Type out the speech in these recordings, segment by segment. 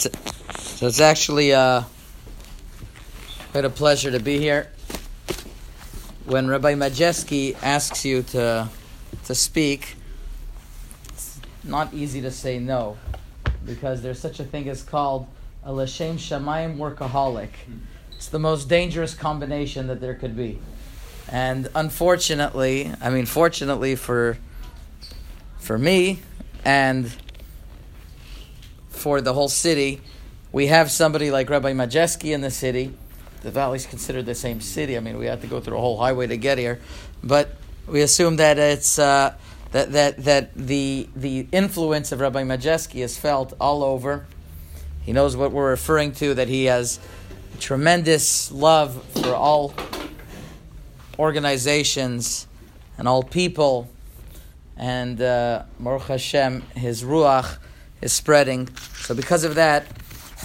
So it's actually uh, quite a pleasure to be here. When Rabbi Majeski asks you to to speak, it's not easy to say no, because there's such a thing as called a l'shem shamayim workaholic. It's the most dangerous combination that there could be, and unfortunately, I mean, fortunately for for me and for the whole city. We have somebody like Rabbi Majeski in the city. The valley's considered the same city. I mean, we had to go through a whole highway to get here, but we assume that it's uh, that that that the the influence of Rabbi Majeski is felt all over. He knows what we're referring to. That he has tremendous love for all organizations and all people, and uh, Hashem, his ruach is spreading. So because of that,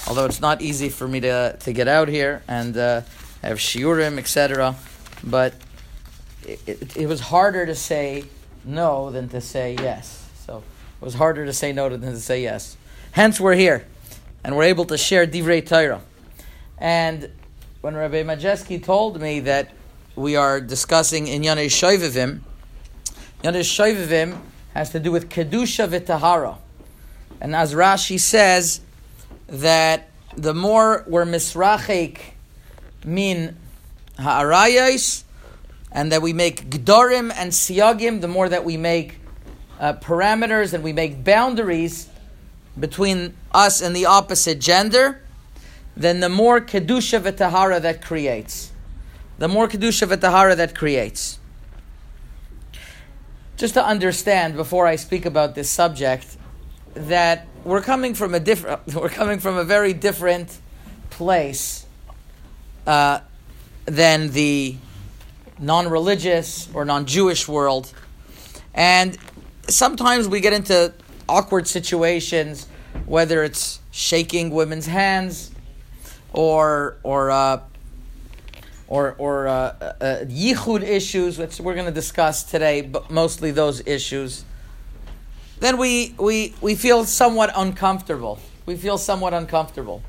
although it's not easy for me to, to get out here and uh, have shiurim, etc., but it, it, it, was harder to say no than to say yes. So it was harder to say no than to say yes. Hence, we're here, and we're able to share divrei Torah. And when Rabbi Majeski told me that we are discussing in Yanei Shoivivim, Yanei Shoivivim has to do with kedusha v'tahara. And as Rashi says, that the more we're misrachik min ha'arayos, and that we make gdorim and siyagim, the more that we make uh, parameters and we make boundaries between us and the opposite gender, then the more kedusha v'tahara that creates. The more kedusha v'tahara that creates. Just to understand, before I speak about this subject, that we're coming from a different we're coming from a very different place uh, than the non-religious or non-Jewish world, and sometimes we get into awkward situations, whether it's shaking women's hands, or or uh, or or uh, uh, yichud issues, which we're going to discuss today, but mostly those issues then we, we, we feel somewhat uncomfortable. We feel somewhat uncomfortable.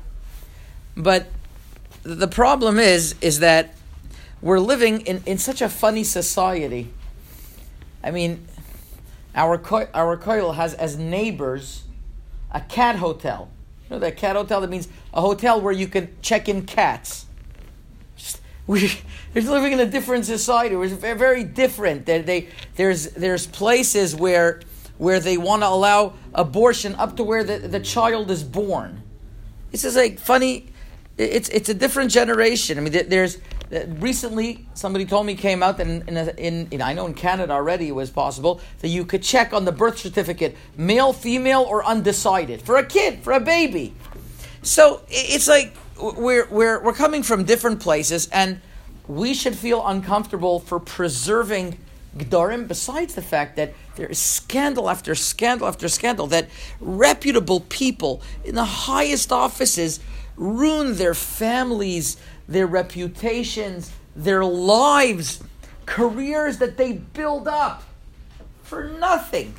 But the problem is, is that we're living in, in such a funny society. I mean, our, our koil has as neighbors a cat hotel. You know that cat hotel? That means a hotel where you can check in cats. We, we're living in a different society. We're very different. They, they, there's, there's places where where they want to allow abortion up to where the, the child is born. This is like funny. It's it's a different generation. I mean, there's uh, recently somebody told me came out that in, in, in, in, I know in Canada already it was possible that you could check on the birth certificate male, female, or undecided for a kid for a baby. So it's like we're we're we're coming from different places and we should feel uncomfortable for preserving Besides the fact that there is scandal after scandal after scandal, that reputable people in the highest offices ruin their families, their reputations, their lives, careers that they build up for nothing.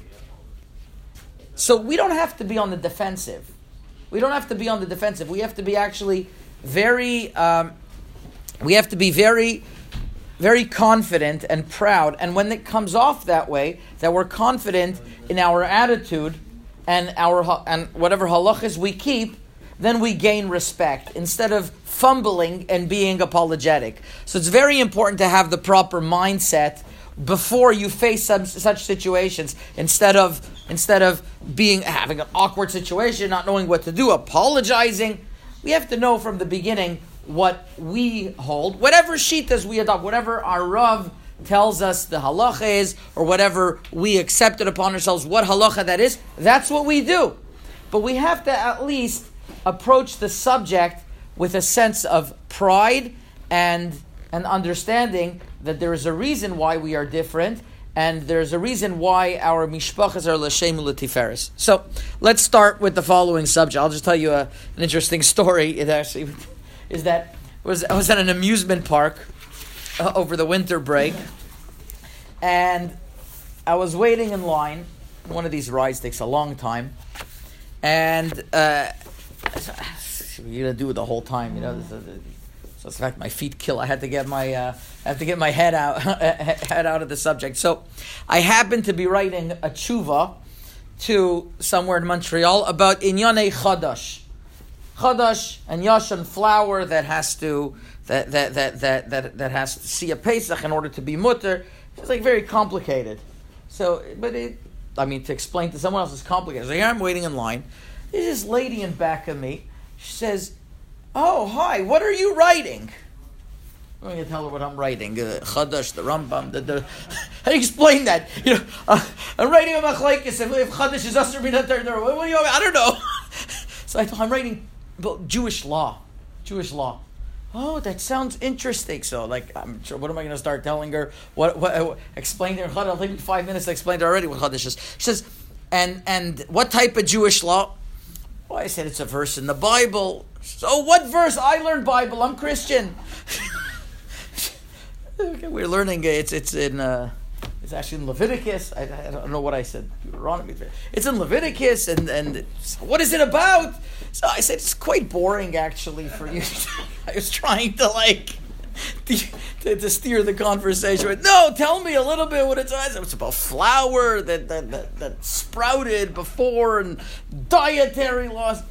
So we don't have to be on the defensive. We don't have to be on the defensive. We have to be actually very, um, we have to be very very confident and proud. And when it comes off that way, that we're confident in our attitude and our and whatever halachas we keep, then we gain respect instead of fumbling and being apologetic. So it's very important to have the proper mindset before you face some, such situations instead of instead of being having an awkward situation, not knowing what to do, apologizing. We have to know from the beginning what we hold, whatever shitas we adopt, whatever our Rav tells us the halacha is, or whatever we accepted upon ourselves, what halacha that is, that's what we do. But we have to at least approach the subject with a sense of pride and an understanding that there is a reason why we are different, and there's a reason why our mishpachas are l'shem l'tiferes. So let's start with the following subject. I'll just tell you a, an interesting story. It actually is that was I was at an amusement park uh, over the winter break, and I was waiting in line. One of these rides takes a long time, and uh, you're gonna do it the whole time, you know. So in fact, my feet kill. I had to get my uh, I have to get my head out head out of the subject. So, I happened to be writing a tshuva to somewhere in Montreal about inyane chadash, chadash and yashan flour that has to that that that that that, that has to see a pesach in order to be mutter. It's like very complicated. So, but it, I mean, to explain to someone else is complicated. So here I'm waiting in line. There's this lady in back of me. She says, "Oh, hi. What are you writing?" I'm going to tell her what I'm writing. Uh, Chadash, the Rambam. The, the, how do you explain that? You know, uh, I'm writing a machlekes. If, if Chadash is usher what, what? I don't know. so I thought I'm writing about Jewish law. Jewish law. Oh, that sounds interesting. So, like, I'm sure, what am I going to start telling her? What, what uh, explain her? Take me five minutes to explain to her already what Chadash is. She says, and and what type of Jewish law? Well, I said it's a verse in the Bible. So, what verse? I learned Bible. I'm Christian. okay, we're learning. It's it's in. Uh, it's actually in Leviticus. I, I, don't know what I said. It's in Leviticus, and and what is it about? So I said it's quite boring, actually, for you. I was trying to like. To, to, steer the conversation no, tell me a little bit what it's about. It's about flour that, that, that, that sprouted before and dietary laws.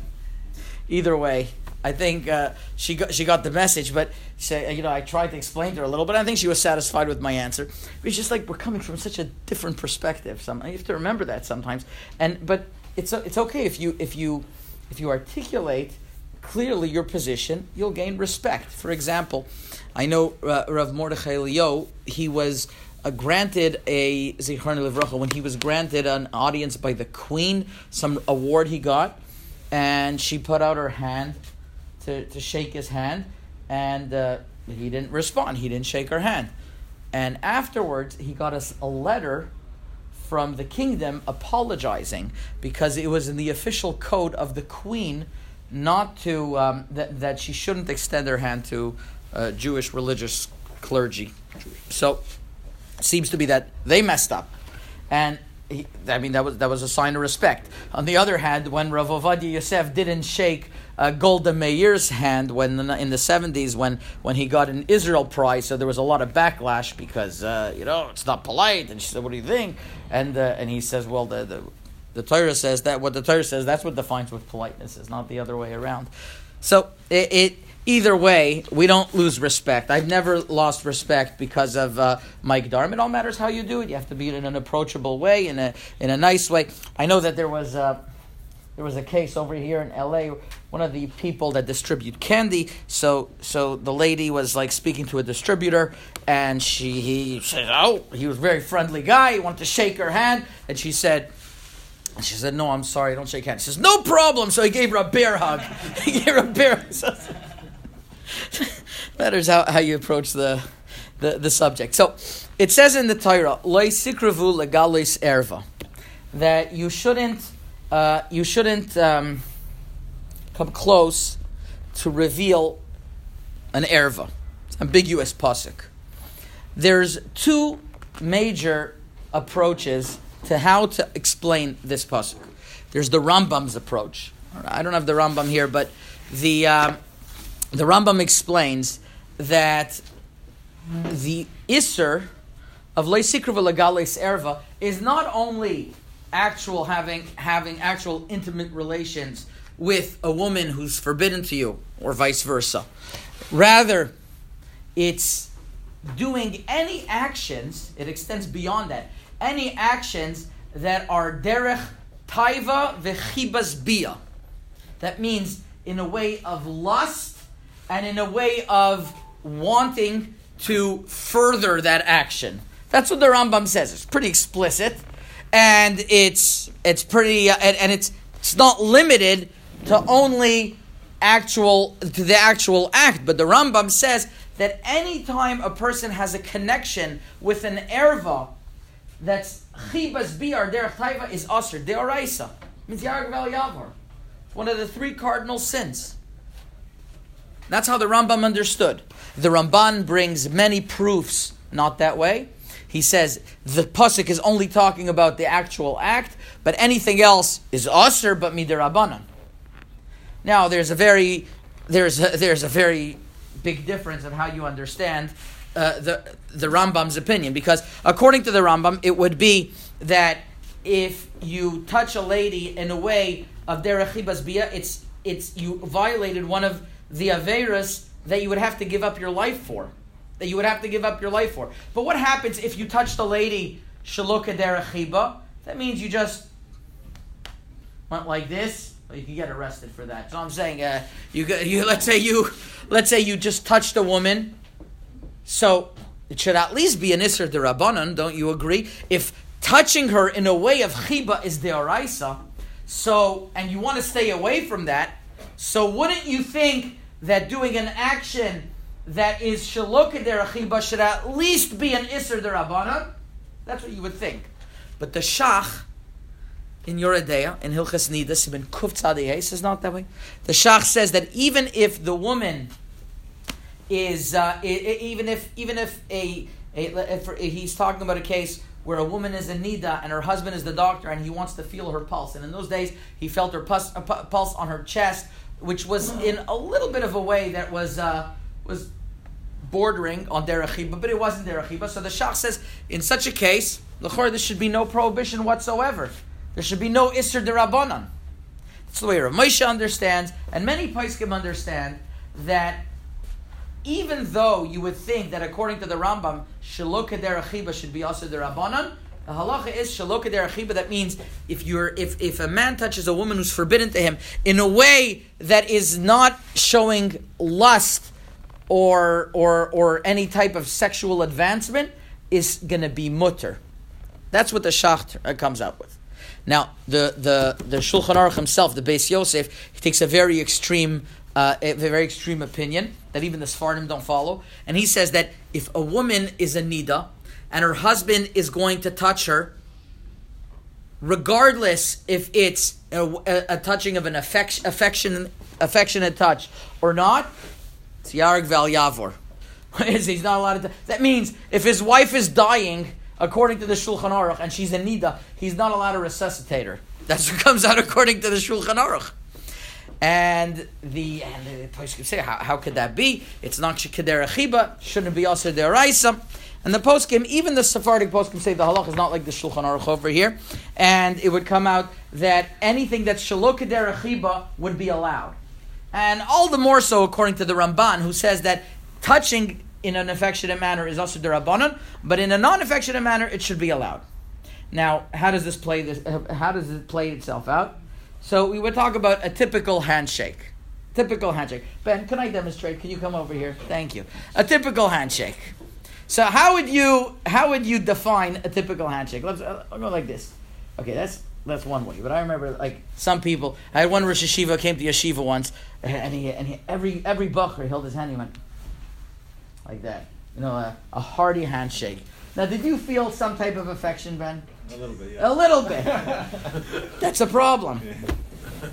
Either way, I think uh, she got she got the message, but she, you know I tried to explain to her a little but I think she was satisfied with my answer. It's just like we're coming from such a different perspective. Some you have to remember that sometimes. And but it's it's okay if you if you if you articulate clearly your position, you'll gain respect. For example, I know uh, Rav Mordechai Leo. He was. Uh, granted a Zichron Levracha when he was granted an audience by the Queen, some award he got, and she put out her hand to, to shake his hand, and uh, he didn't respond. He didn't shake her hand. And afterwards, he got us a letter from the kingdom apologizing because it was in the official code of the queen not to um, that, that she shouldn't extend her hand to uh, Jewish religious clergy. So seems to be that they messed up, and he, I mean that was that was a sign of respect. On the other hand, when Rav Ovadia Yosef didn't shake uh, Golda Meir's hand when in the seventies when when he got an Israel Prize. So there was a lot of backlash because uh, you know it's not polite. And she said, "What do you think?" And uh, and he says, "Well, the, the the Torah says that what the Torah says that's what defines what politeness is, not the other way around." So it, it either way, we don't lose respect. I've never lost respect because of uh, Mike Darm. It all matters how you do it. You have to be in an approachable way, in a in a nice way. I know that there was. Uh, there was a case over here in L.A. One of the people that distribute candy. So, so the lady was like speaking to a distributor, and she he said, "Oh, he was a very friendly guy. He wanted to shake her hand, and she said." She said, "No, I'm sorry, I don't shake hands." She says, "No problem." So he gave her a bear hug. he gave her a bear. So, matters how, how you approach the, the, the subject. So it says in the Torah, "Loi sikravu legalis erva," that you shouldn't uh, you shouldn't um, come close to reveal an erva. Ambiguous pasuk. There's two major approaches to how to explain this pasuk. There's the Rambam's approach. I don't have the Rambam here, but the uh, the Rambam explains that the Isser of Legales Erva is not only actual having having actual intimate relations with a woman who's forbidden to you, or vice versa. Rather, it's doing any actions, it extends beyond that, any actions that are derech taiva v'chibas bia. That means in a way of lust and in a way of wanting to further that action. That's what the Rambam says. It's pretty explicit and it's it's pretty uh, and, and it's it's not limited to only actual to the actual act, but the Rambam says that anytime a person has a connection with an erva that's chibas biar derech taiva is aser deoraisa means yavor. It's one of the three cardinal sins. That's how the Rambam understood. The Ramban brings many proofs not that way. He says the pasuk is only talking about the actual act, but anything else is aser but midirabanan. Now, there's a very, there's a, there's a very big difference of how you understand uh, the the Rambam's opinion, because according to the Rambam, it would be that if you touch a lady in a way of derechibas bia, it's it's you violated one of the averas that you would have to give up your life for, that you would have to give up your life for. But what happens if you touch the lady shaloka derechiba? That means you just went like this. You can get arrested for that. So I'm saying, uh, you, you let's say you, let's say you just touched a woman. So it should at least be an isser derabanan. Don't you agree? If touching her in a way of chiba is deoraisa, so and you want to stay away from that, so wouldn't you think that doing an action that is shaloka derachiba should at least be an isser derabanan? That's what you would think. But the shach in Yoreh Deah, in Hilchas Nidas, Ibn Kuf Tzadiyah, says not that way. The Shach says that even if the woman is, uh, even if even if a, a if he's talking about a case where a woman is a nida and her husband is the doctor and he wants to feel her pulse, and in those days he felt her pulse, uh, pulse on her chest, which was in a little bit of a way that was uh, was bordering on derachiba, but it wasn't derachiba. So the Shach says in such a case, there should be no prohibition whatsoever. There should be no Isser Derabanan. That's the way Rav Moshe understands, and many Paiskim understand that even though you would think that according to the Rambam, Shaloka Derachiba should be also Derabanan, the halacha is shaloka derachiba. That means if you're if if a man touches a woman who's forbidden to him in a way that is not showing lust or or or any type of sexual advancement, is going to be mutter. That's what the shacht comes out with. Now, the, the, the Shulchan Aruch himself, the Beis Yosef, he takes a very extreme, uh, a very extreme opinion that even the Sfardim don't follow. And he says that if a woman is a Nida and her husband is going to touch her, regardless if it's a, a, a touching of an affection, affection, affectionate touch or not, it's Yarg Val Yavor. He's not allowed to. That means if his wife is dying, according to the Shulchan Aruch, and she's a nida, he's not allowed to resuscitate her. That's what comes out according to the Shulchan Aruch. And the and the Poskim say, how, how could that be? It's not shekeder achiba, shouldn't be also deraisa. And the poskim, even the Sephardic poskim say the halach is not like the Shulchan Aruch over here, and it would come out that anything that's shalokeder achiba would be allowed, and all the more so according to the Ramban, who says that touching in an affectionate manner is also derabanan, but in a non-affectionate manner it should be allowed. Now, how does this play? This how does it play itself out? So we would talk about a typical handshake. Typical handshake. Ben, can I demonstrate? Can you come over here? Thank you. A typical handshake. So how would you how would you define a typical handshake? Let's uh, I'll go like this. Okay, that's that's one way. But I remember like some people. I had one Rosh Yeshiva came to Yeshiva once, and he and he, every every bucher held his hand. He went like that. You know, a, a hearty handshake. Now, did you feel some type of affection, Ben? A little bit, yeah. A little bit. That's a problem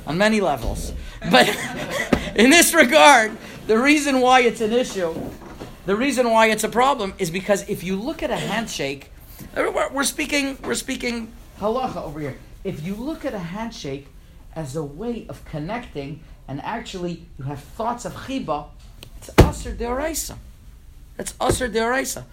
on many levels. But in this regard, the reason why it's an issue, the reason why it's a problem is because if you look at a handshake, we're speaking, we're speaking halacha over here. If you look at a handshake as a way of connecting and actually you have thoughts of chiba, it's aser deoraisa. That's Aser Deoraisa.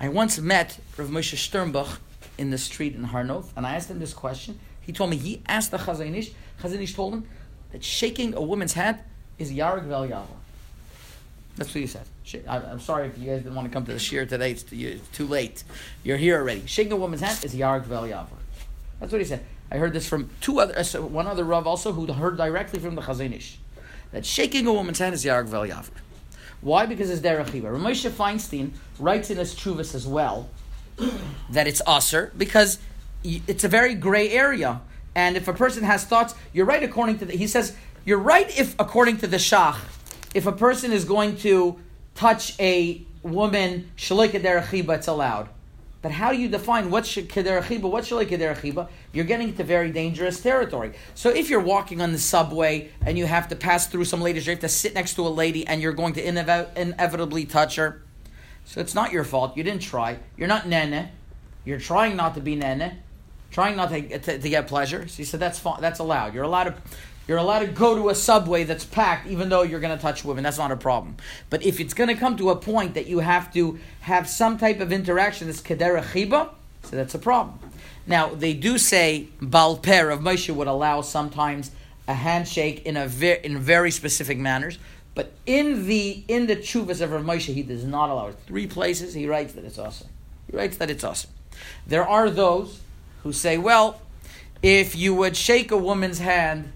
I once met Rav Moshe Sternbuch in the street in Har Nof, and I asked him this question. He told me he asked the Chazon Ish. Chazon Ish told him that shaking a woman's hand is Yarg Vel Yavor. That's what he said. I'm sorry if you guys didn't want to come to the shir today. It's too late. You're here already. Shaking a woman's hand is Yarg Vel Yavor. That's what he said. I heard this from two other, uh, one other Rav also who heard directly from the Chazon Ish. That shaking a woman's hand is Yarg Vel Yavor. Why? Because it's derech chiba. Ramosha Feinstein writes in his Truvas as well that it's aser because it's a very gray area. And if a person has thoughts, you're right according to the, he says, you're right if according to the Shach, if a person is going to touch a woman, shalika derech chiba, it's allowed. But how do you define what's kedera chiba, what's shalei kedera chiba? You're getting into very dangerous territory. So if you're walking on the subway and you have to pass through some ladies, you have to sit next to a lady and you're going to inev- inevitably touch her. So it's not your fault. You didn't try. You're not nene. You're trying not to be nene. Trying not to, to, to get pleasure. So he said that's fine. That's allowed. You're allowed to You're allowed to go to a subway that's packed, even though you're going to touch women. That's not a problem. But if it's going to come to a point that you have to have some type of interaction, this kedera chiba, so that's a problem. Now they do say balper of Moshe would allow sometimes a handshake in a ver- in very specific manners, but in the in the chuvas of Rav Moshe he does not allow it. Three places he writes that it's awesome. He writes that it's awesome. There are those who say, well, if you would shake a woman's hand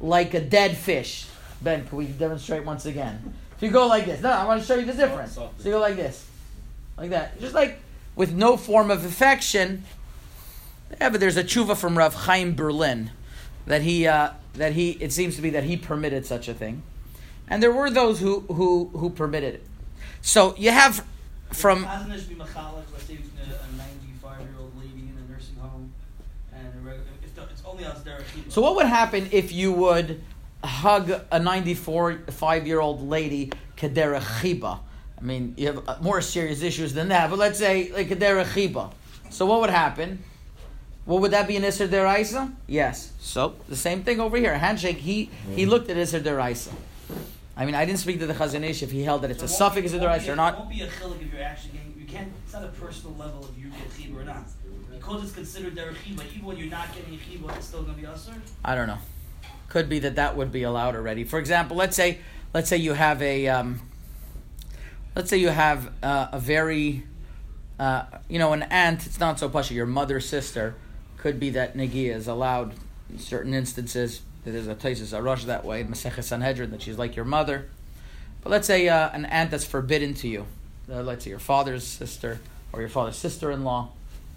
like a dead fish. Ben, can we demonstrate once again? If you go like this, no, I want to show you the difference. So you go like this, like that, just like with no form of affection. Yeah, but there's a tshuva from Rav Chaim Berlin that he uh, that he it seems to be that he permitted such a thing, and there were those who who who permitted it. So you have from. So what would happen if you would hug a 94 five year old lady kedera chiba? I mean, you have uh, more serious issues than that, but let's say like kedera chiba. So what would happen? What would that be an Isser Deraisa? Yes. So the same thing over here. A handshake. He he looked at Isser Deraisa. I mean, I didn't speak to the Chazon Ish if he held that it's so a suffix Isser Deraisa or not. It won't be a chilik if you're actually getting. Can't. It's not a personal level if you get chibur or not because it's considered derech but even when you're not getting a it's still going to be usher? I don't know. Could be that that would be allowed already. For example, let's say let's say you have a um, let's say you have uh, a very uh, you know an aunt. It's not so pushy. Your mother sister could be that negia is allowed in certain instances. There's a Taisus Arush that way, Masechet Sanhedrin, that she's like your mother. But let's say uh, an aunt that's forbidden to you. Uh, let's say your father's sister or your father's sister-in-law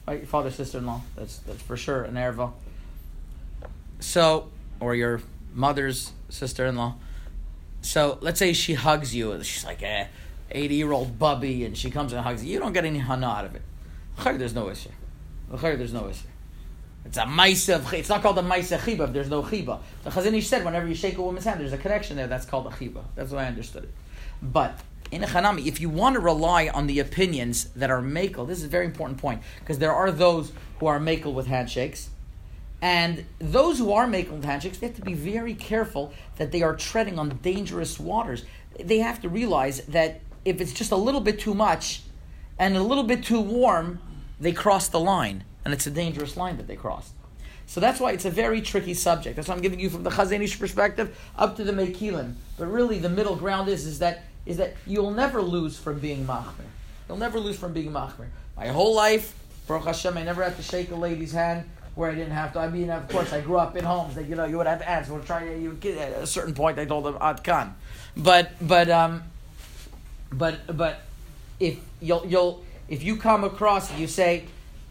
right? Your father's sister-in-law. That's that's for sure an erva. So, or your mother's sister-in-law. So let's say she hugs you. She's like a eighty-year-old bubby, and she comes and hugs you. You don't get any hana out of it. There's no issue. There's no issue. It's a ma'isa. It's not called a ma'isa chiba there's no chiba. The Chazon Ish said whenever you shake a woman's hand, there's a connection there. That's called a chiba. That's what I understood it. But in a chanami, if you want to rely on the opinions that are makel, this is a very important point because there are those who are makel with handshakes, and those who are makel with handshakes, they have to be very careful that they are treading on dangerous waters. They have to realize that if it's just a little bit too much and a little bit too warm, they cross the line, and it's a dangerous line that they crossed. So that's why it's a very tricky subject. That's why I'm giving you from the Chazon Ish perspective up to the Mekilim. But really, the middle ground is is that is that you'll never lose from being machmir. You'll never lose from being machmir. My whole life, Baruch Hashem, I never had to shake a lady's hand where I didn't have to. I mean, of course, I grew up in homes that you know you would have to ask. We'll try to. You at a certain point, I told them Ad Khan, but but um, but but if you'll you'll if you come across and you say,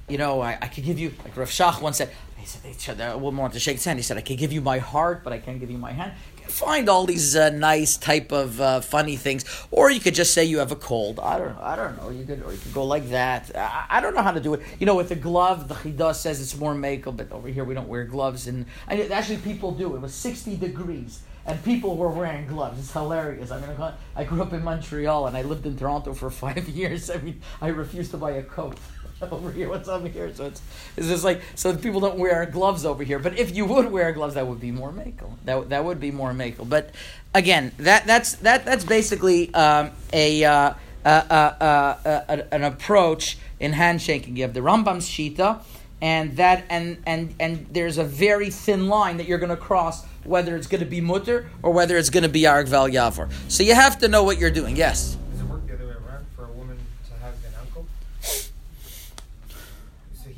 you know, I, I could give you like Rav Shach once said. He said, a woman wanted to shake his hand. He said, I can give you my heart, but I can't give you my hand find all these uh, nice type of uh, funny things, or you could just say you have a cold. I don't know. I don't know. You could, or you could go like that. I, I don't know how to do it. You know, with the glove, the chidah says it's more makel, but over here we don't wear gloves. And I, actually, people do. It was sixty degrees, and people were wearing gloves. It's hilarious. I mean, I grew up in Montreal, and I lived in Toronto for five years. I mean, I refused to buy a coat. over here, what's over here. So it's it's just like so people don't wear gloves over here. But if you would wear gloves, that would be more makel. That that would be more makel. But again, that that's that that's basically um, a, uh, uh, uh, an approach in handshaking. You have the Rambam's shita, and that and and and there's a very thin line that you're going to cross whether it's going to be mutter or whether it's going to be arg val yavor. So you have to know what you're doing. Yes.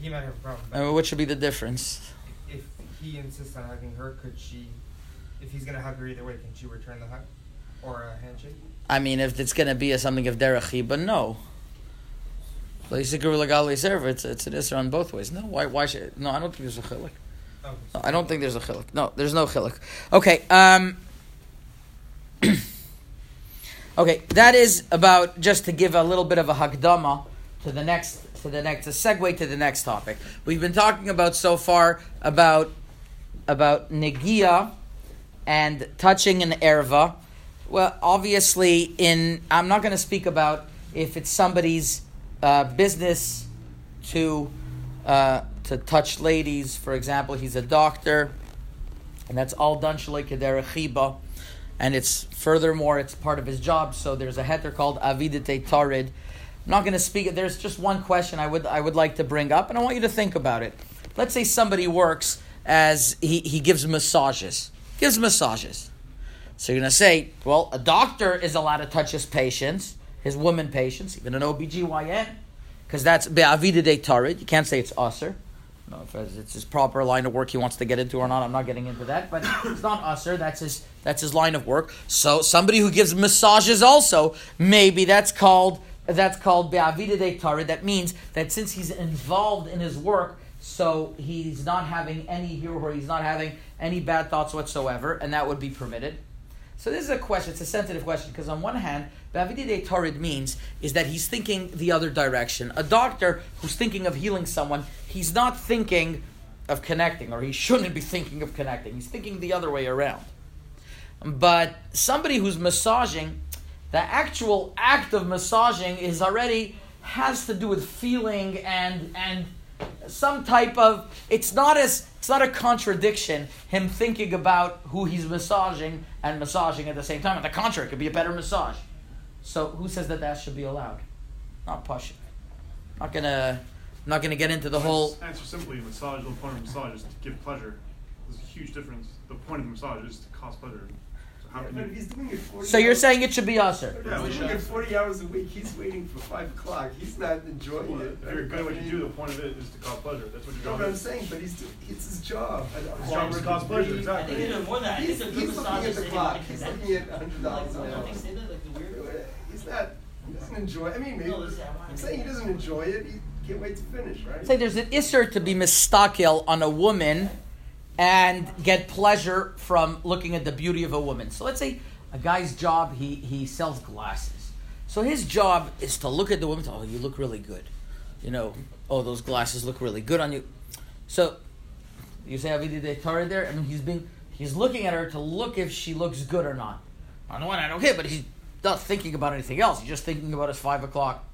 He might have a problem. I mean, what should be the difference? If he insists on hugging her, could she? If he's gonna hug her either way, can she return the hug or a handshake? I mean, if it's gonna be a, something of derech but no. It's it's it's an isra on both ways. No, why why should no? I don't think there's a chilik. Oh, no, I don't think there's a chilik. No, there's no chilik. Okay. Um, okay, that is about just to give a little bit of a hakdama to the next to the next, a segue to the next topic. We've been talking about so far about about negia and touching an erva. Well, obviously, in I'm not going to speak about if it's somebody's uh, business to uh, to touch ladies. For example, he's a doctor and that's all done shalei and it's furthermore it's part of his job. So there's a heter called avidite tarid. I'm not going to speak. There's just one question I would I would like to bring up, and I want you to think about it. Let's say somebody works as he, he gives massages, gives massages. So you're going to say, well, a doctor is allowed to touch his patients, his women patients, even an OBGYN, because that's be'avida de tarid. You can't say it's usher. No, if it's his proper line of work he wants to get into or not, I'm not getting into that. But it's not usher. That's his that's his line of work. So somebody who gives massages also, maybe that's called that's called be'avida de tarid. That means that since he's involved in his work, so he's not having any here or he's not having any bad thoughts whatsoever, and that would be permitted. So this is a question. It's a sensitive question because on one hand, Bavidide Tarid means is that he's thinking the other direction. A doctor who's thinking of healing someone, he's not thinking of connecting, or he shouldn't be thinking of connecting. He's thinking the other way around. But somebody who's massaging, the actual act of massaging is already has to do with feeling and and some type of it's not as it's not a contradiction him thinking about who he's massaging and massaging at the same time. On the contrary, it could be a better massage. So who says that that should be allowed? Not Pasha. Not gonna not gonna get into the whole Answer simply, massage, the point of massage is to give pleasure. There's a huge difference. The point of massage is to cause pleasure. So how Yeah, can but you... he's doing it 40 So you're hours- saying it should be usher. If Yeah, we he's doing it 40 hours a week, he's waiting for 5 o'clock. He's not enjoying Well, it. if you're good at what you do, the point of it is to cause pleasure. That's what your No, job but I'm saying, but he's do, it's his job. His job is to cause pleasure, I exactly. think they're more than that. I He's, he's looking at the clock. He's looking at $100 an hour. say that like the weird? He's not, he doesn't enjoy I mean, maybe, I- I'm saying he doesn't enjoy it. He can't wait to finish, right? Say there's an isser to be mistakil on a woman and get pleasure from looking at the beauty of a woman. So let's say a guy's job he he sells glasses. So his job is to look at the woman. Oh, you look really good. You know, oh those glasses look really good on you. So you say Avidi de Torah there. I mean, he's being he's looking at her to look if she looks good or not. On the one hand, okay, but he's not thinking about anything else. He's just thinking about his five o'clock.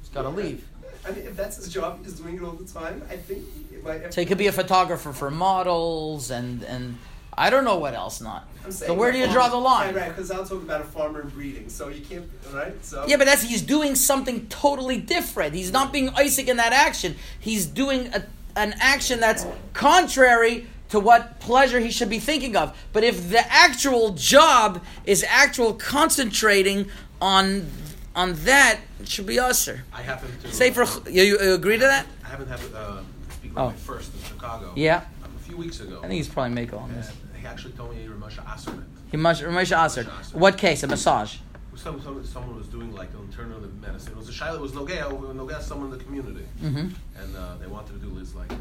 He's got to leave. I mean, if that's his job, he's doing it all the time. I think it might. So he could be a photographer for models and and I don't know what else not. I'm So where do you farmer- draw the line? Right, right. Because I'll talk about a farmer breeding. So you can't, right? So Yeah, but that's he's doing something totally different. He's not being Isaac in that action. He's doing a, an action that's contrary to what pleasure he should be thinking of. But if the actual job is actual concentrating on on that, it should be usher. I happen to Say for you, you agree to that? I haven't had uh, speak Oh. my first in Chicago. Yeah. a few weeks ago. I think he's probably Mako on this. he actually told me Ramosha Asserman. He must Ramesh Asser. What case? A massage. Some, some, someone was doing like alternative medicine. It was a Shiloh, it was Nogea, Nogea, someone in the community. Mm-hmm. And uh, they wanted to do this like uh,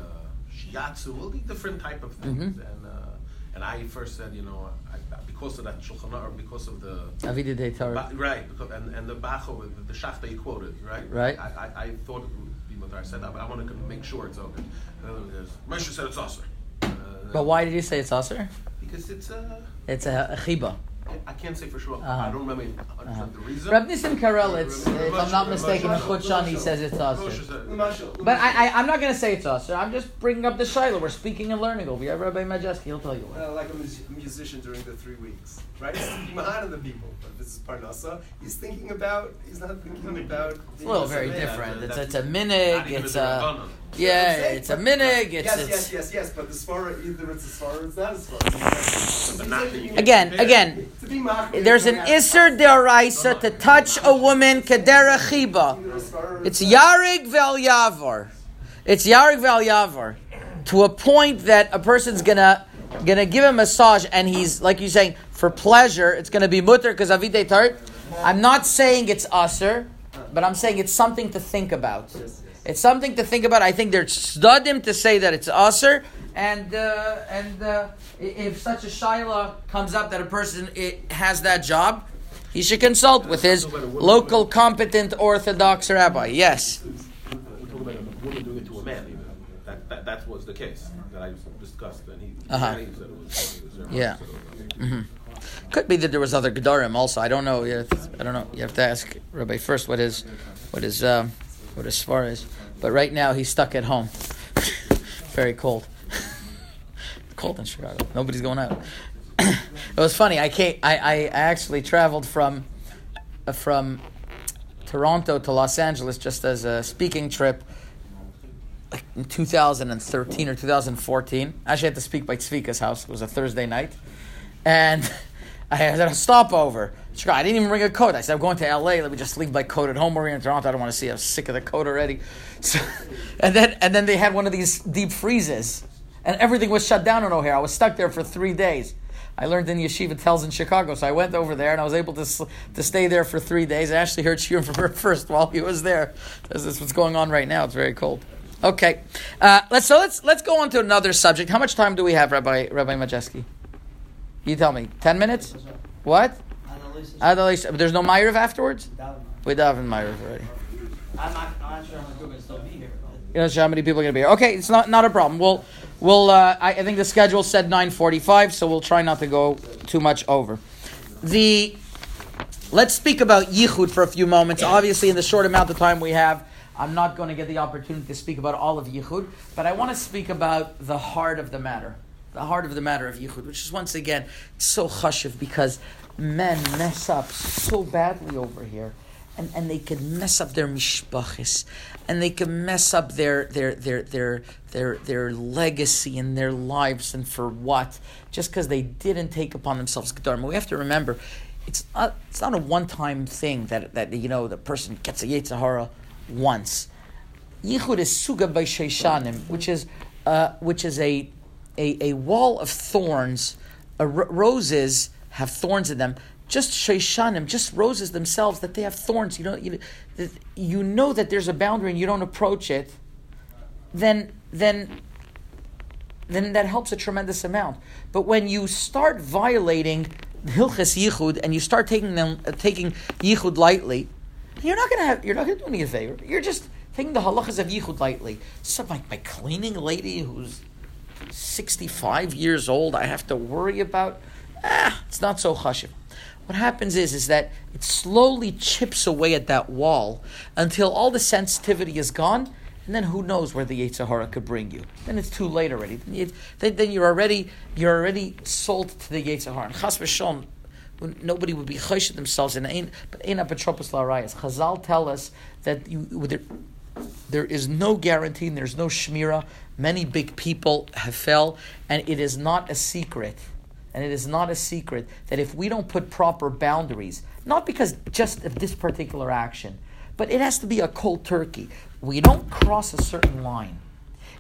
shiatsu, well, the different type of things. Mhm. And uh, and I first said, you know, I, because of that Shulchan Aruch, because of the Avida de Torah. Right, because, and, and the Bacho, the, that you quoted, right? Right. I, I, I thought it would be what I said that, but I want to make sure it's okay. And then there's, Moshe said it's also. Uh, But why did you say it's usher? Because it's uh, It's a, a chiba. I can't say for sure. Uh-huh. I don't remember 100% Uh-huh. the reason. Reb Nissim Karelitz, if I'm not mistaken, in Reb- Chutzan he says it's Moshe usher. said- Lamashal- But I, I, I'm not going to say it's usher. I'm just bringing up the Shiloh. We're speaking and learning over here. Rabbi Majeski, he'll tell you what. Uh, like a mus- musician during the three weeks, right? He's thinking behind the people. But this is Parnassa. He's thinking about. He's not thinking about. It's a little very different. It's, it's a minig. It's a a Rabbanon. yeah. It's a minig. It's yes, it's yes, yes, yes. But the svara, either it's a svara or it's not a svara. But not that you can again, again. To be machmir, There's an iser deoraisa to touch a woman kedera chiba. Either a svara or It's yarig vel yavar. It's yarig vel yavar. To a point that a person's gonna gonna give a massage and he's like you're saying for pleasure. It's gonna be mutter because avide tart. I'm not saying it's usher, but I'm saying it's something to think about. It's something to think about. I think there's studim to say that it's usher, and uh, and uh, if such a shaila comes up that a person has that job, he should consult with his local competent Orthodox rabbi. Yes. That, was the case that I discussed, Uh-huh. Yeah. so. Could be that there was other gedarim also. I don't know. I don't know. You have to ask Rabbi first what his what his um, what his svar is. But right now he's stuck at home. Very cold. cold in Chicago. Nobody's going out. it was funny. I came. I, I, I actually traveled from uh, from Toronto to Los Angeles just as a speaking trip like in 2013 or 2014. I actually had to speak by Tzvika's house. It was a Thursday night. And I had a stopover. I didn't even bring a coat. I said, I'm going to LA. Let me just leave my coat at home. We're in Toronto. I don't want to see. I'm sick of the coat already. So, and then and then they had one of these deep freezes. And everything was shut down in O'Hare. I was stuck there for three days. I learned in Yeshiva Telz in Chicago, so I went over there and I was able to to stay there for three days. I actually heard Shiur from her first while he was there. This is what's going on right now. It's very cold. Okay, uh, let's so let's let's go on to another subject. How much time do we have, Rabbi Rabbi Majeski? You tell me. Ten minutes? What? Analysis. Adelaide, there's no Ma'ariv afterwards. We daven Ma'ariv already. I'm not, I'm not sure how many people can still be here. but- You know how many people are going to be here. Okay, it's not not a problem. We'll we'll. Uh, I, I think the schedule said nine forty-five, so we'll try not to go too much over. The let's speak about yichud for a few moments. Obviously, in the short amount of time we have, I'm not going to get the opportunity to speak about all of yichud, but I want to speak about the heart of the matter, the heart of the matter of yichud, which is once again so chashiv because men mess up so badly over here and, and they can mess up their mishpachis, and they can mess up their their their their their their legacy and their lives, and for what? Just because they didn't take upon themselves gedarim. We have to remember, it's not it's not a one time thing that that you know the person gets a yetzer hara once. Yichud is suga by sheishanim, which is uh, which is a, a a wall of thorns. Uh, ro- roses have thorns in them. Just sheishanim, just roses themselves, that they have thorns. You know, you, you know that there's a boundary and you don't approach it. Then then then that helps a tremendous amount. But when you start violating hilchas yichud and you start taking them uh, taking yichud lightly, you're not gonna have you're not gonna do any favor. You're just taking the halachas of yichud lightly. So my, my cleaning lady who's 65 years old, I have to worry about. Ah, it's not so chashiv. What happens is, is that it slowly chips away at that wall until all the sensitivity is gone, and then who knows where the yetzer hara could bring you? Then it's too late already. Then, you, then, then you're already you're already sold to the yetzer hara. And Chas v'shon, nobody would be choshed themselves in ein, but ein apotropos la'arayas. Chazal tell us that you there, is no guarantee and there's no shmira. Many big people have fell, and it is not a secret. And it is not a secret that if we don't put proper boundaries, not because just of this particular action, but it has to be a cold turkey. We don't cross a certain line.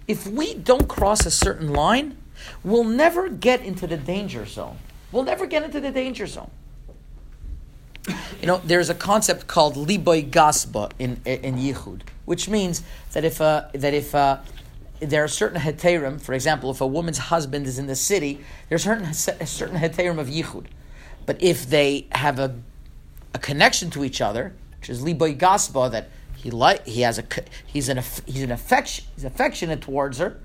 If we don't cross a certain line, we'll never get into the danger zone. We'll never get into the danger zone. You know, there's a concept called liboy gasba in in yichud, which means that if uh, that if uh, there are certain heterim, for example, if a woman's husband is in the city, there's certain a certain heterim of yichud, but if they have a a connection to each other, which is liboy gasba, that he like he has a he's an he's an affection he's affectionate towards her,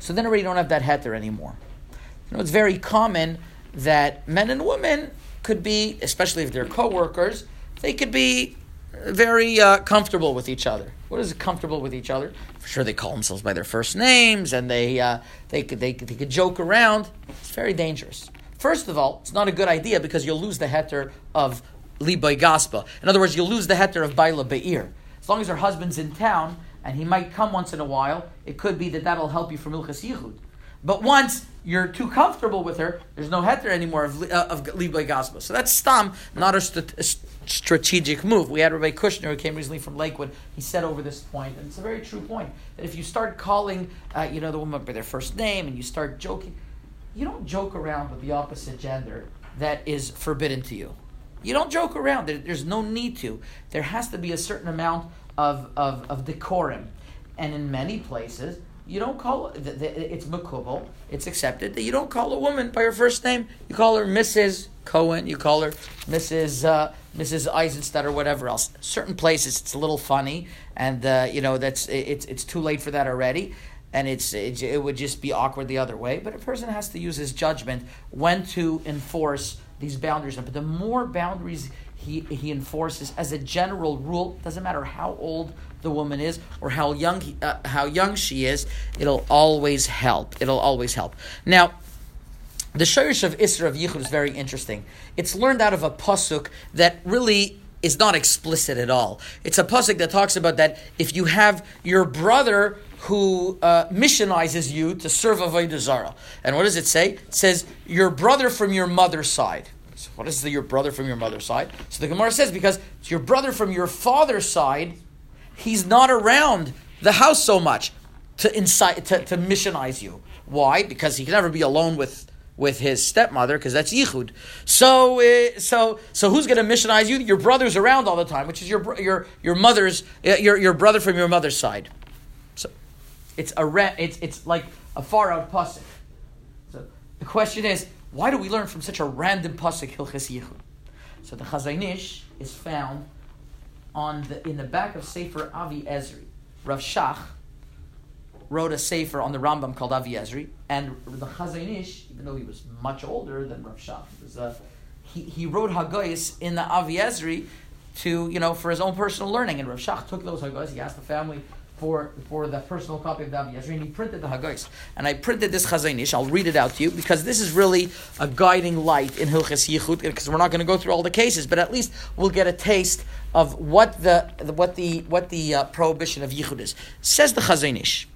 so then already don't have that heter anymore. You know, it's very common that men and women could be, especially if they're co-workers, they could be very uh, comfortable with each other. What is it? comfortable with each other? For sure, they call themselves by their first names, and they uh, they could they, they could joke around. It's very dangerous. First of all, it's not a good idea because you'll lose the heter of libay gaspa. In other words, you'll lose the heter of baila be'ir. As long as her husband's in town and he might come once in a while, it could be that that'll help you from ilchas yichud. But once you're too comfortable with her, there's no heter anymore of, uh, of libay gaspa. So that's stam, not a st- strategic move. We had Rabbi Kushner who came recently from Lakewood. He said over this point, and it's a very true point, that if you start calling, uh, you know, the woman by their first name and you start joking, you don't joke around with the opposite gender that is forbidden to you. You don't joke around. There, there's no need to. There has to be a certain amount of, of, of decorum. And in many places, you don't call it's makubal, it's accepted that you don't call a woman by her first name. You call her Mrs. Cohen, you call her Mrs. Uh, Mrs. Eisenstadt or whatever else. Certain places it's a little funny, and uh, you know that's it's it's too late for that already and it's it, it would just be awkward the other way. But a person has to use his judgment when to enforce these boundaries. But the more boundaries he he enforces, as a general rule, doesn't matter how old the woman is or how young uh, how young she is, it'll always help. It'll always help. Now, the shirish of Isra of Yichud is very interesting. It's learned out of a pasuk that really is not explicit at all. It's a pasuk that talks about that if you have your brother who uh, missionizes you to serve Avodah Zarah. And what does it say? It says, your brother from your mother's side. So what is the, your brother from your mother's side? So the Gemara says, because it's your brother from your father's side, he's not around the house so much to, incite, to, to missionize you. Why? Because he can never be alone with with his stepmother because that's yichud. So, uh, so, so who's going to missionize you? Your brother's around all the time, which is your your your mother's uh, your your brother from your mother's side. So, it's a re- it's it's like a far out pasuk. So the question is, why do we learn from such a random pasuk hilchas yichud? So the Chazon Ish is found on the in the back of Sefer Avi Ezri. Rav Shach wrote a sefer on the Rambam called Avi Ezri, and the Chazon Ish, even though he was much older than Rav Shach, was, uh, he, he wrote Haggais in the Avi Ezri to you know for his own personal learning. And Rav Shach took those Haggais. He asked the family for for the personal copy of the Avi Ezri, and he printed the Haggais. And I printed this Chazon Ish. I'll read it out to you because this is really a guiding light in Hilchas Yichud. Because we're not going to go through all the cases, but at least we'll get a taste of what the what the what the uh, prohibition of Yichud is. Says the Chazon Ish.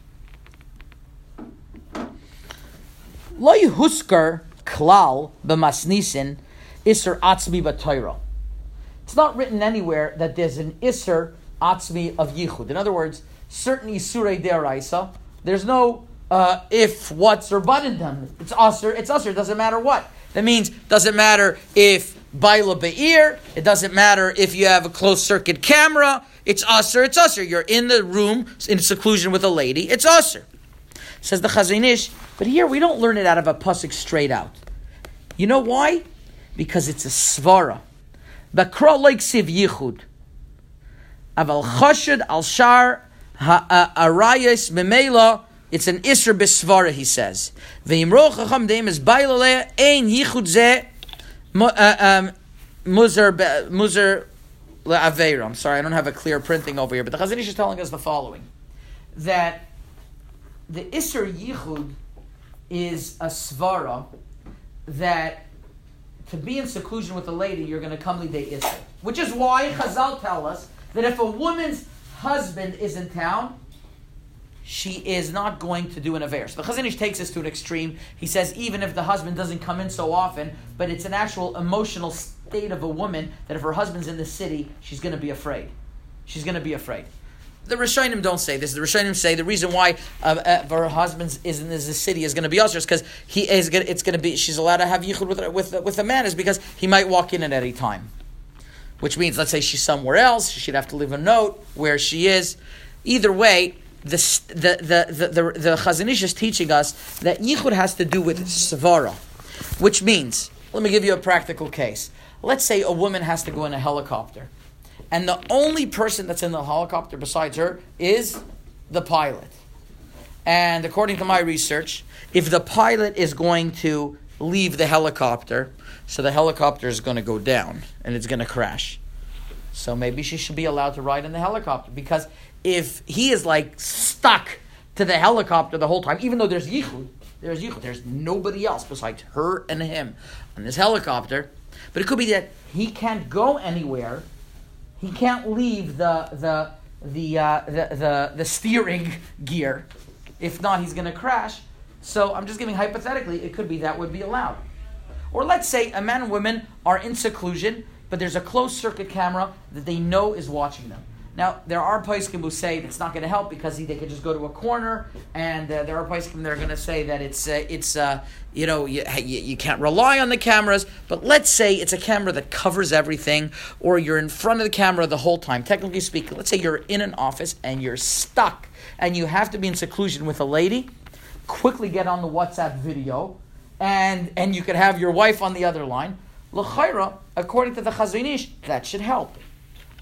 Lo husker klal b'masnisin iser atzmi b'toira. It's not written anywhere that there's an iser atzmi of yichud. In other words, certain isurei deraisa. There's no uh, if, what's, or but in them. It's usher. It's usher. It doesn't matter what. That means doesn't matter if baila be'ir. It doesn't matter if you have a closed circuit camera. It's usher. It's usher. You're in the room in seclusion with a lady. It's usher. Says the Chazon Ish, but here we don't learn it out of a pasuk straight out. You know why? Because it's a svara. Bakra like siv yichud. Aval chashad al shar arayis memela. It's an isra besvara, he says. Ve'imro chacham deim is bailale ein yichud ze uh, um, muzer muzer le'aveira. I'm sorry, I don't have a clear printing over here, but the Chazon Ish is telling us the following: that the Isser Yichud is a svara that to be in seclusion with a lady, you're going to come lidei Isser. Which is why Chazal tell us that if a woman's husband is in town, she is not going to do an aver. So the Chazon Ish takes this to an extreme. He says even if the husband doesn't come in so often, but it's an actual emotional state of a woman that if her husband's in the city, she's going to be afraid. She's going to be afraid. The Rishonim don't say this. The Rishonim say the reason why uh, uh, her husband is in this city is going to be usher is because he is. Gonna, it's going to be. She's allowed to have yichud with with with a man is because he might walk in at any time, which means let's say she's somewhere else. She'd have to leave a note where she is. Either way, the the the the the, the Chazon Ish is teaching us that yichud has to do with svara, which means. Let me give you a practical case. Let's say a woman has to go in a helicopter and the only person that's in the helicopter besides her is the pilot. And according to my research, if the pilot is going to leave the helicopter, so the helicopter is going to go down and it's going to crash. So maybe she should be allowed to ride in the helicopter because if he is like stuck to the helicopter the whole time, even though there's yichud, there's yichud, there's nobody else besides her and him on this helicopter. But it could be that he can't go anywhere he can't leave the the the uh, the, the, the steering gear. If not, he's going to crash. So I'm just giving hypothetically, it could be that would be allowed. Or let's say a man and woman are in seclusion, but there's a closed circuit camera that they know is watching them. Now, there are poskim who say it's not going to help because they could just go to a corner, and uh, there are poskim that are going to say that it's uh, it's uh, you know you, you, you, can't rely on the cameras. But let's say it's a camera that covers everything, or you're in front of the camera the whole time. Technically speaking, let's say you're in an office and you're stuck, and you have to be in seclusion with a lady. Quickly get on the WhatsApp video, and and you could have your wife on the other line. L'chayra, according to the Chazon Ish, that should help.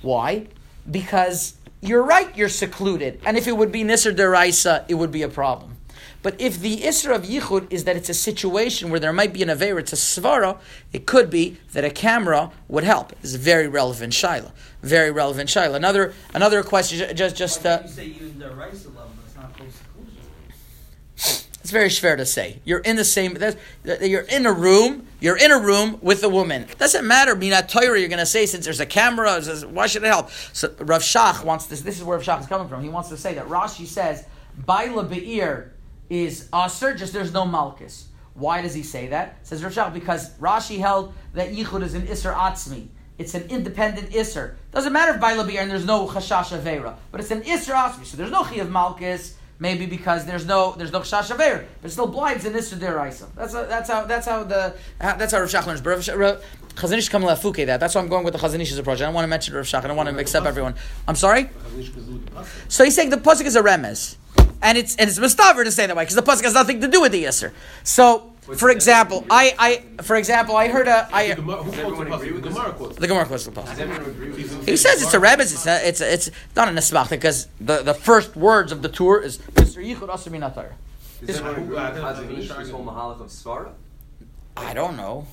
Why? Because you're right, you're secluded. And if it would be Nisr Deraisa, it would be a problem. But if the Isra of Yichud is that it's a situation where there might be an Aver, it's a Svara, it could be that a camera would help. It's a very relevant Shaila. Very relevant Shaila. Another another question, just. just uh, you say even Deraisa level, it's very fair to say. You're in the same. You're in a room. You're in a room with a woman. Doesn't matter. Minat Torah. You're going to say since there's a camera. Why should it help? So Rav Shach wants this. This is where Rav Shach is coming from. He wants to say that Rashi says Baila Be'ir is aser. Just there's no malchus. Why does he say that? Says Rav Shach because Rashi held that Yichud is an Isser Atzmi. It's an independent Isser. Doesn't matter if Baila Be'ir and there's no Chashash Avera, but it's an Isser Atzmi. So there's no Chiyav Malchus. Maybe because there's no there's no Chashash Avera, but still blinds an Isser Deraisa. That's a, that's how that's how the how, that's how Rav Shach learns. Chazon Ish come lafuke that. That's why I'm going with the Chazon Ish's approach. I don't want to mention Rav Shach. I don't want to mix up everyone. I'm sorry. So he's saying the pasuk is a remez, and it's and it's mustaver to say that way because the pasuk has nothing to do with the yisr. So, for example, I, I for example I heard a The I Gemara- Who quotes the pasuk? Gemara quotes. the Gemara quotes the pasuk. Does everyone agree with this? He says it's a remez. It's a, it's a, it's not an asmach because the, the first words of the tour is Mr. Yichud Asr Min HaTorah. Does everyone agree with Uh, Chazon Ish, this whole Mahalach of Svara? I don't know.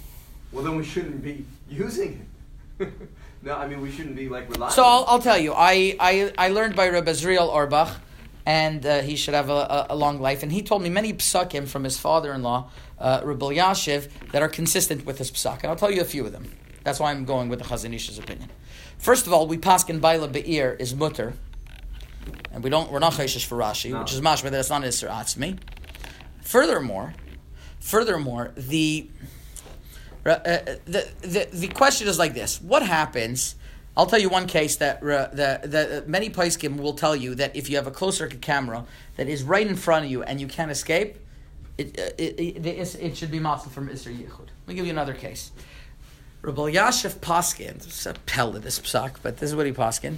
Well, then we shouldn't be using it. no, I mean we shouldn't be like relying. So I'll, I'll tell you. I, I, I learned by Rabbi Zriel Auerbach, and uh, he should have a, a, a long life. And he told me many psakim from his father-in-law, uh, Rabbi Yashiv, that are consistent with this psak. And I'll tell you a few of them. That's why I'm going with the Chazon Ish's opinion. First of all, we paskin baila be'ir is mutter, and we don't we're not chayshish for Rashi, No. which is mashma that it's not isser atzmi. Furthermore, furthermore, the uh, uh, the, the the question is like this: What happens? I'll tell you one case that uh, the, the many paiskim will tell you that if you have a close circuit camera that is right in front of you and you can't escape, it uh, it, it, it, it should be matzah from Isser Yichud. Let me give you another case. Rabbi Yashiv Paskin, it's a pell of this psak, but this is what he paskin,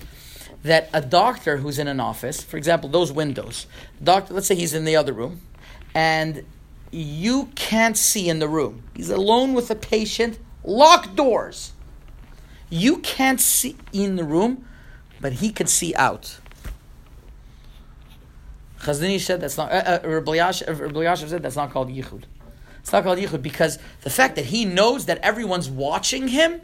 that a doctor who's in an office, for example, those windows, doctor, let's say he's in the other room, and you can't see in the room. He's alone with a patient, locked doors. You can't see in the room, but he could see out. Chazdani said that's not. Uh, uh, Rabbi Yash- uh, Yashiv said that's not called yichud. It's not called yichud because the fact that he knows that everyone's watching him,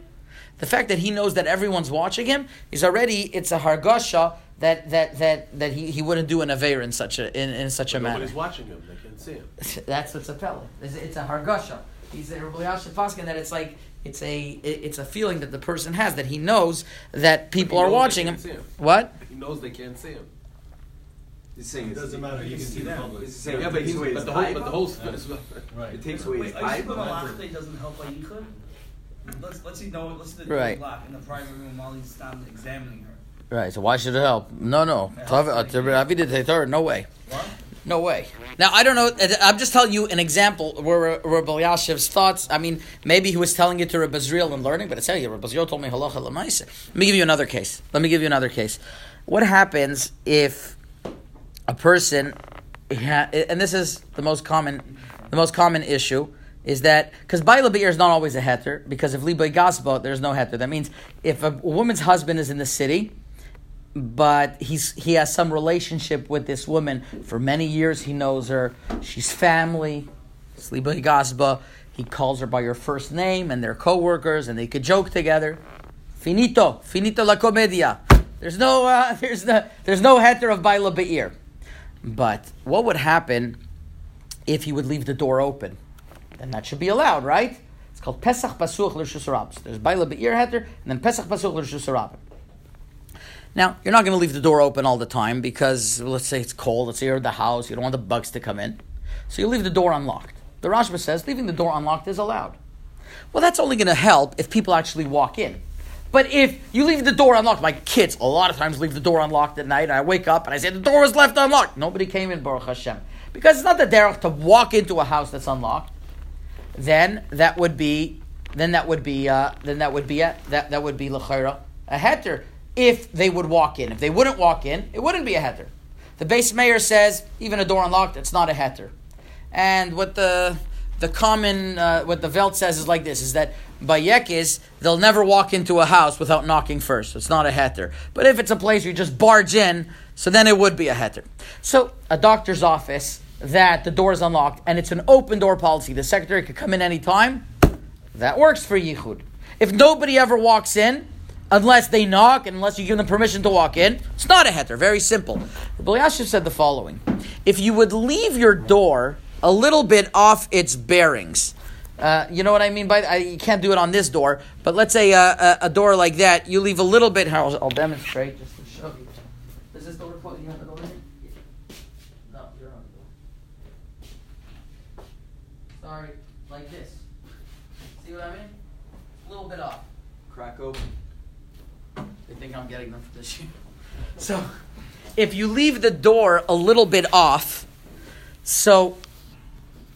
the fact that he knows that everyone's watching him is already it's a hargasha that that that that he, he wouldn't do an aver in such a in, in such a manner. Nobody's watching him. They can't see him. That's what's a pella. It's, it's a hargasha. He's a Rabbi Yashiv Paskin that it's like it's a it's a feeling that the person has that he knows that people He are watching him. him. What? He knows they can't see him. He's saying It doesn't matter. You can see them. He's saying Yeah, but takes he's away but his the whole but the whole Right. It takes away his Wait, are you hype. saying doesn't help by yichud? Let's let's see. No, let's do the Right. block in the private room while he's down examining her. Right. So why should it help? No, no. Uh, no way. What? No way. Now I don't know. I'm just telling you an example where Rabbi Yashiv's thoughts. I mean, maybe he was telling it to Rabbi Zriel and learning, but it's hey, Rabbi Zriel told me halacha lemaisa. Let me give you another case. Let me give you another case. What happens if a person, ha- and this is the most common, the most common issue is that because Baila Be'er is not always a heter because if Liba Gasba there's no heter. That means if a woman's husband is in the city but he's he has some relationship with this woman for many years. He knows her. She's family. Sliba Gasba. He calls her by her first name, and they're co-workers, and they could joke together. Finito, finito la comedia. There's no, uh, there's no, there's no heter of baila be'ir. But what would happen if he would leave the door open? Then that should be allowed, right? It's called Pesach Pasuch L'Rishus Rabbis. There's baila be'ir heter, and then Pesach Pasuch L'Rishus Rabbis. Now, you're not going to leave the door open all the time because, let's say it's cold, let's say you're in the house, you don't want the bugs to come in. So you leave the door unlocked. The Rashba says leaving the door unlocked is allowed. Well, that's only going to help if people actually walk in. But if you leave the door unlocked, my kids a lot of times leave the door unlocked at night, and I wake up and I say the door was left unlocked. Nobody came in, Baruch Hashem. Because it's not the derech to walk into a house that's unlocked. Then that would be, then that would be, uh, then that would be a, that that would be l'chayra a heter if they would walk in. If they wouldn't walk in, it wouldn't be a heter. The Beis Meir says even a door unlocked, it's not a heter. And what the the common uh, what the Velt says is like this: is that by Yekis they'll never walk into a house without knocking first. It's not a heter. But if it's a place you just barge in, so then it would be a heter. So a doctor's office that the door is unlocked and it's an open door policy. The secretary could come in anytime. That works for Yichud. If nobody ever walks in, unless they knock and unless you give them permission to walk in, it's not a heter. Very simple. Rabbi said the following: If you would leave your door a little bit off its bearings. Uh, you know what I mean by I, you can't do it on this door, but let's say a, a, a door like that, you leave a little bit. I'll, I'll demonstrate just to show you. Does this door close? You have the door in it? No, you're on the door. Sorry, like this. See what I mean? A little bit off. Crack open. They think I'm getting them for this year. So, if you leave the door a little bit off, so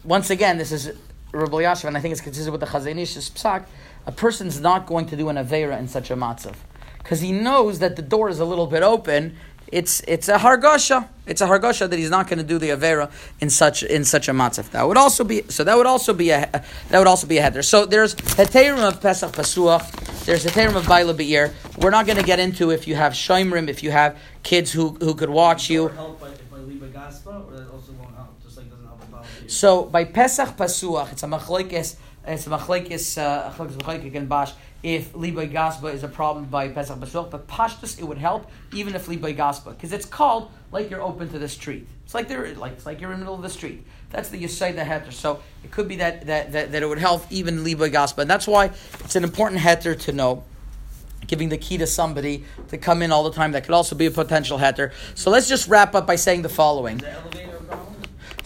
once again, this is Rabbi Yashav, and I think it's consistent with the Chazon Ish's psak. A person's not going to do an avera in such a matzav because he knows that the door is a little bit open. It's it's a hargasha. It's a hargasha that he's not going to do the avera in such in such a matzav. That would also be so. That would also be a that would also be a header. So there's heterim of Pesach Pasuach. There's heterim of Baila Be'ir. We're not going to get into if you have shoimrim, if you have kids who who could watch you. Or help by, if I leave a gaspa, or that also won't help, just like doesn't help a volunteer. So by Pesach Pasuach, it's a machlekes. It's a machlekes uh, machlekes and bash. If libay gaspa is a problem by Pesach Pasuach, but pashtus it would help even if libay gaspa because it's called like you're open to the street. It's like they're like it's like you're in the middle of the street. That's the yisay the heter. So it could be that that, that, that it would help even libay gaspa, and that's why it's an important heter to know giving the key to somebody to come in all the time. That could also be a potential heter. So let's just wrap up by saying the following. The?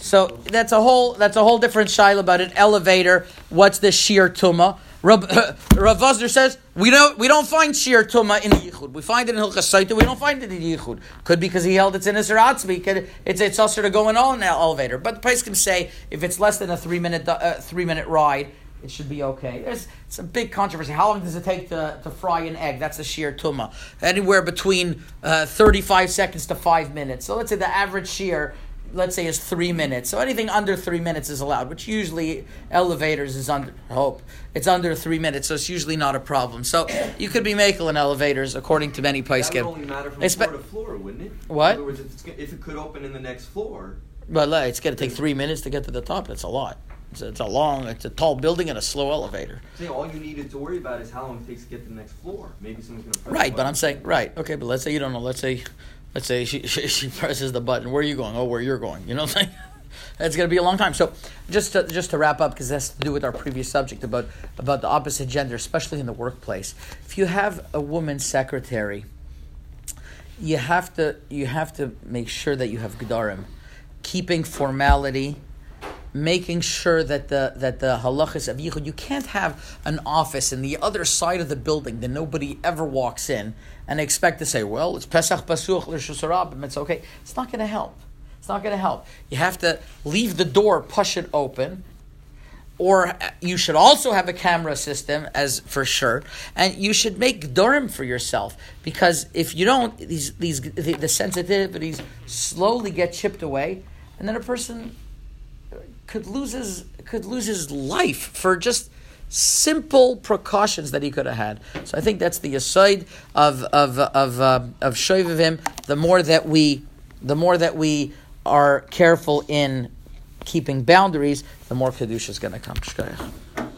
So that's a whole that's a whole different shaila about an elevator. What's the sheer tuma? Rav, Rav says we don't we don't find sheer tuma in the yichud. We find it in Hilchas. We don't find it in the yichud. Could be because he held it's in Isser Atzmi. It's it's also to go in in the elevator. But the can say if it's less than a three minute uh, three minute ride. It should be okay. There's it's a big controversy. How long does it take to, to fry an egg? That's a sheer tuma. Anywhere between uh, 35 seconds to five minutes. So let's say the average shear let's say is three minutes. So anything under three minutes is allowed, which usually elevators is under hope it's under three minutes, so it's usually not a problem. So you could be making in elevators according to many That would only matter from Espe- floor to floor, wouldn't it? What? In other words, if, it's, if it could open in the next floor, But uh, it's going to take three minutes to get to the top. That's a lot. It's a, it's a long, it's a tall building and a slow elevator. say all you needed to worry about is how long it takes to get to the next floor. Maybe someone's going to Right, but I'm saying right. Okay, but let's say you don't know. Let's say, let's say she she, she presses the button. Where are you going? Oh, where you're going. You know what I'm saying? That's going to be a long time. So just to, just to wrap up, because that's to do with our previous subject about about the opposite gender, especially in the workplace. If you have a woman secretary, you have to you have to make sure that you have gedarim, keeping formality, making sure that the that the halachas of yichud. You can't have an office in the other side of the building that nobody ever walks in and expect to say, "Well, it's Pesach Pasuch l'Rishus Harabim." It's okay. It's not going to help. It's not going to help. You have to leave the door, push it open, or uh, you should also have a camera system as for sure and you should make durim for yourself because if you don't these these the, the sensitivities slowly get chipped away and then a person could lose his could lose his life for just simple precautions that he could have had. So i think that's the aside of of of uh, of shoivivim the more that we the more that we are careful in keeping boundaries, the more kedusha is going to come.